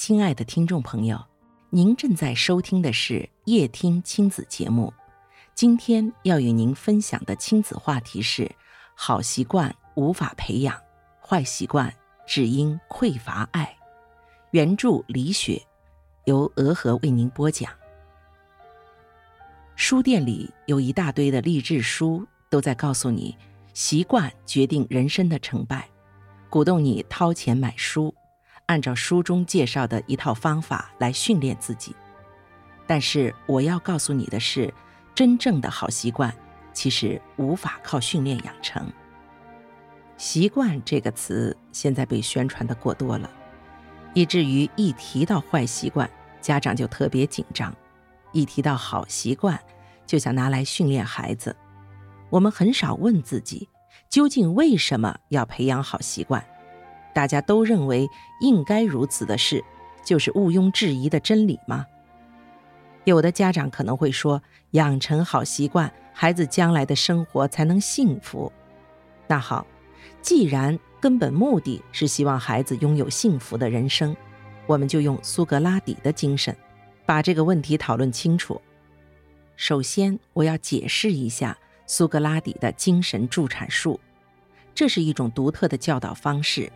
亲爱的听众朋友，您正在收听的是夜听亲子节目。今天要与您分享的亲子话题是：好习惯无法培养，坏习惯只因匮乏爱。原著李雪，由俄和为您播讲。书店里有一大堆的励志书，都在告诉你，习惯决定人生的成败，鼓动你掏钱买书。按照书中介绍的一套方法来训练自己，但是我要告诉你的是，真正的好习惯其实无法靠训练养成。习惯这个词现在被宣传的过多了，以至于一提到坏习惯，家长就特别紧张；一提到好习惯，就想拿来训练孩子。我们很少问自己，究竟为什么要培养好习惯？大家都认为应该如此的事，就是毋庸置疑的真理吗？有的家长可能会说，养成好习惯，孩子将来的生活才能幸福。那好，既然根本目的是希望孩子拥有幸福的人生，我们就用苏格拉底的精神，把这个问题讨论清楚。首先，我要解释一下苏格拉底的精神助产术，这是一种独特的教导方式。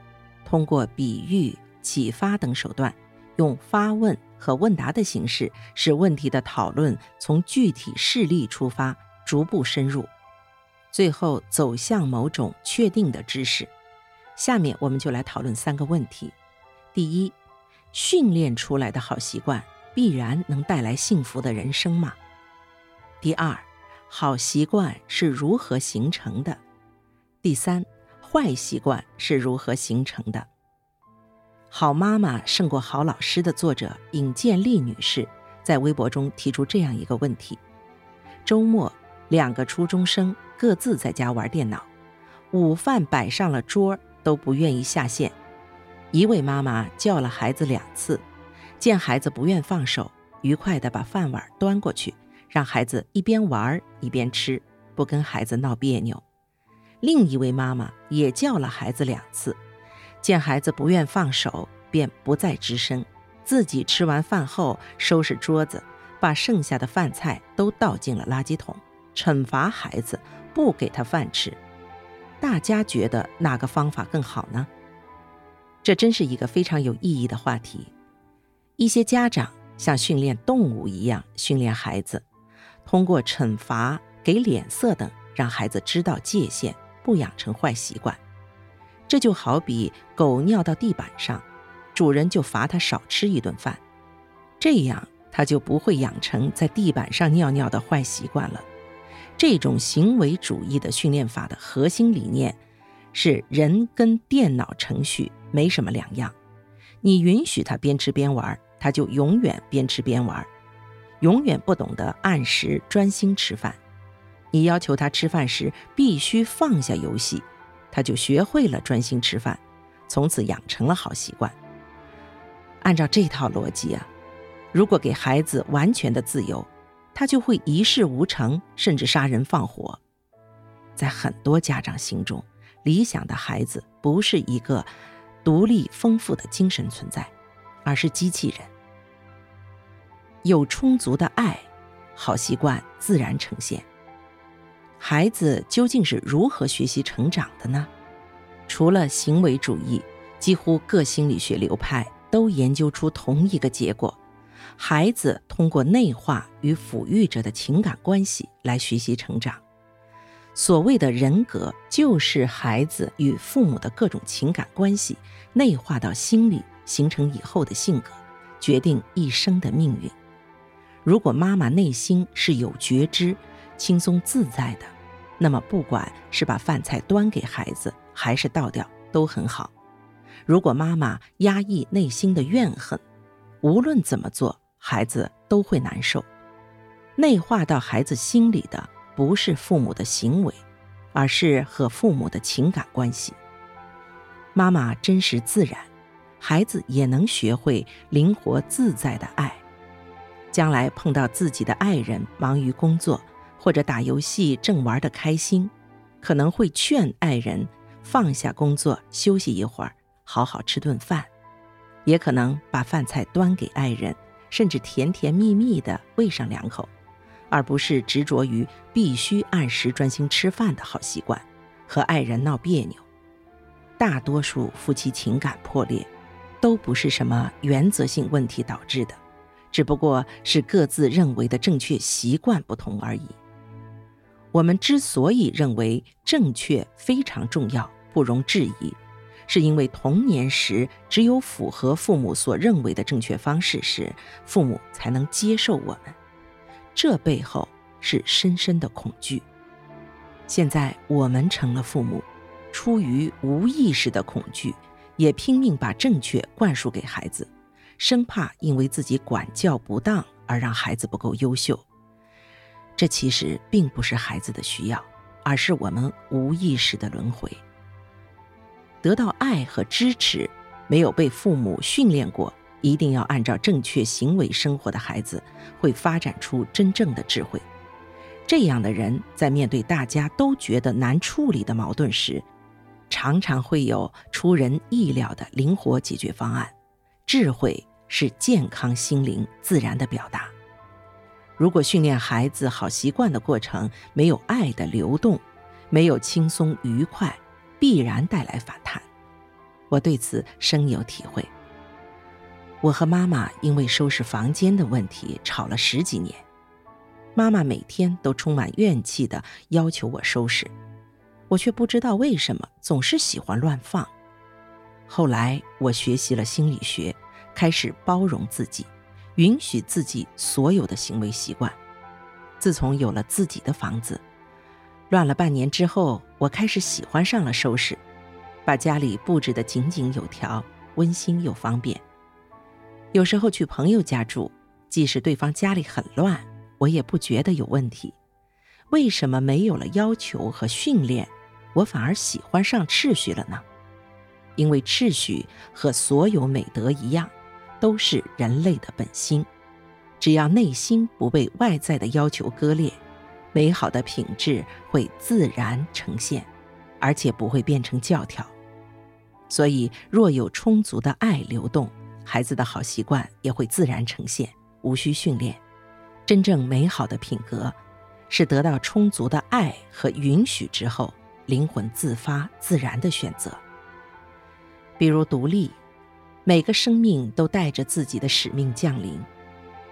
通过比喻、启发等手段，用发问和问答的形式，使问题的讨论从具体事例出发，逐步深入，最后走向某种确定的知识。下面我们就来讨论三个问题：第一，训练出来的好习惯必然能带来幸福的人生吗？第二，好习惯是如何形成的？第三。坏习惯是如何形成的？好妈妈胜过好老师的作者尹建莉女士在微博中提出这样一个问题：周末，两个初中生各自在家玩电脑，午饭摆上了桌都不愿意下线。一位妈妈叫了孩子两次，见孩子不愿放手，愉快地把饭碗端过去，让孩子一边玩一边吃，不跟孩子闹别扭。另一位妈妈也叫了孩子两次，见孩子不愿放手，便不再吱声，自己吃完饭后收拾桌子，把剩下的饭菜都倒进了垃圾桶，惩罚孩子不给他饭吃。大家觉得哪个方法更好呢？这真是一个非常有意义的话题。一些家长像训练动物一样训练孩子，通过惩罚、给脸色等，让孩子知道界限。不养成坏习惯，这就好比狗尿到地板上，主人就罚它少吃一顿饭，这样它就不会养成在地板上尿尿的坏习惯了。这种行为主义的训练法的核心理念是：人跟电脑程序没什么两样，你允许它边吃边玩，它就永远边吃边玩，永远不懂得按时专心吃饭。你要求他吃饭时必须放下游戏，他就学会了专心吃饭，从此养成了好习惯。按照这套逻辑啊，如果给孩子完全的自由，他就会一事无成，甚至杀人放火。在很多家长心中，理想的孩子不是一个独立丰富的精神存在，而是机器人。有充足的爱，好习惯自然呈现。孩子究竟是如何学习成长的呢？除了行为主义，几乎各心理学流派都研究出同一个结果：孩子通过内化与抚育者的情感关系来学习成长。所谓的人格，就是孩子与父母的各种情感关系内化到心里，形成以后的性格，决定一生的命运。如果妈妈内心是有觉知，轻松自在的，那么不管是把饭菜端给孩子，还是倒掉，都很好。如果妈妈压抑内心的怨恨，无论怎么做，孩子都会难受。内化到孩子心里的，不是父母的行为，而是和父母的情感关系。妈妈真实自然，孩子也能学会灵活自在的爱。将来碰到自己的爱人忙于工作。或者打游戏正玩得开心，可能会劝爱人放下工作休息一会儿，好好吃顿饭。也可能把饭菜端给爱人，甚至甜甜蜜蜜地喂上两口，而不是执着于必须按时专心吃饭的好习惯，和爱人闹别扭。大多数夫妻情感破裂，都不是什么原则性问题导致的，只不过是各自认为的正确习惯不同而已。我们之所以认为正确非常重要，不容置疑。是因为童年时只有符合父母所认为的正确方式时，父母才能接受我们。这背后是深深的恐惧。现在我们成了父母，出于无意识的恐惧，也拼命把正确灌输给孩子，生怕因为自己管教不当而让孩子不够优秀。这其实并不是孩子的需要，而是我们无意识的轮回。得到爱和支持，没有被父母训练过，一定要按照正确行为生活的孩子，会发展出真正的智慧。这样的人在面对大家都觉得难处理的矛盾时，常常会有出人意料的灵活解决方案。智慧是健康心灵自然的表达。如果训练孩子好习惯的过程没有爱的流动，没有轻松愉快。必然带来反弹，我对此深有体会。我和妈妈因为收拾房间的问题吵了十几年，妈妈每天都充满怨气的要求我收拾，我却不知道为什么总是喜欢乱放。后来我学习了心理学，开始包容自己，允许自己所有的行为习惯。自从有了自己的房子。乱了半年之后，我开始喜欢上了收拾，把家里布置得井井有条，温馨又方便。有时候去朋友家住，即使对方家里很乱，我也不觉得有问题。为什么没有了要求和训练，我反而喜欢上秩序了呢？因为秩序和所有美德一样，都是人类的本心。只要内心不被外在的要求割裂。美好的品质会自然呈现，而且不会变成教条。所以，若有充足的爱流动，孩子的好习惯也会自然呈现，无需训练。真正美好的品格，是得到充足的爱和允许之后，灵魂自发自然的选择。比如独立，每个生命都带着自己的使命降临。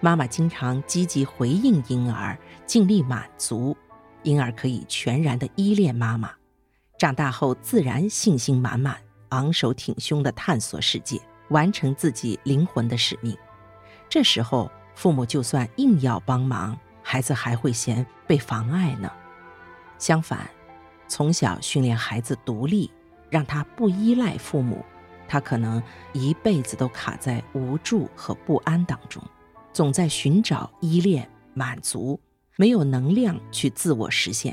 妈妈经常积极回应婴儿，尽力满足婴儿，可以全然的依恋妈妈。长大后，自然信心满满，昂首挺胸的探索世界，完成自己灵魂的使命。这时候，父母就算硬要帮忙，孩子还会嫌被妨碍呢。相反，从小训练孩子独立，让他不依赖父母，他可能一辈子都卡在无助和不安当中。总在寻找依恋、满足，没有能量去自我实现。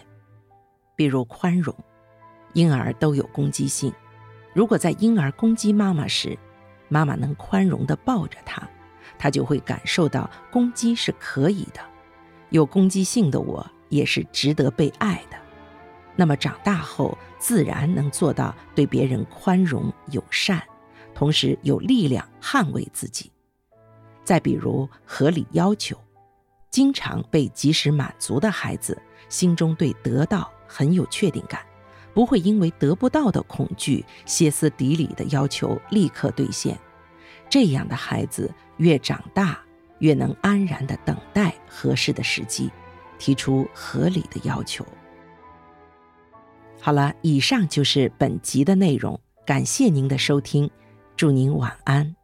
比如宽容，婴儿都有攻击性。如果在婴儿攻击妈妈时，妈妈能宽容地抱着他，他就会感受到攻击是可以的。有攻击性的我也是值得被爱的。那么长大后，自然能做到对别人宽容友善，同时有力量捍卫自己。再比如合理要求，经常被及时满足的孩子，心中对得到很有确定感，不会因为得不到的恐惧，歇斯底里的要求立刻兑现。这样的孩子越长大，越能安然的等待合适的时机，提出合理的要求。好了，以上就是本集的内容，感谢您的收听，祝您晚安。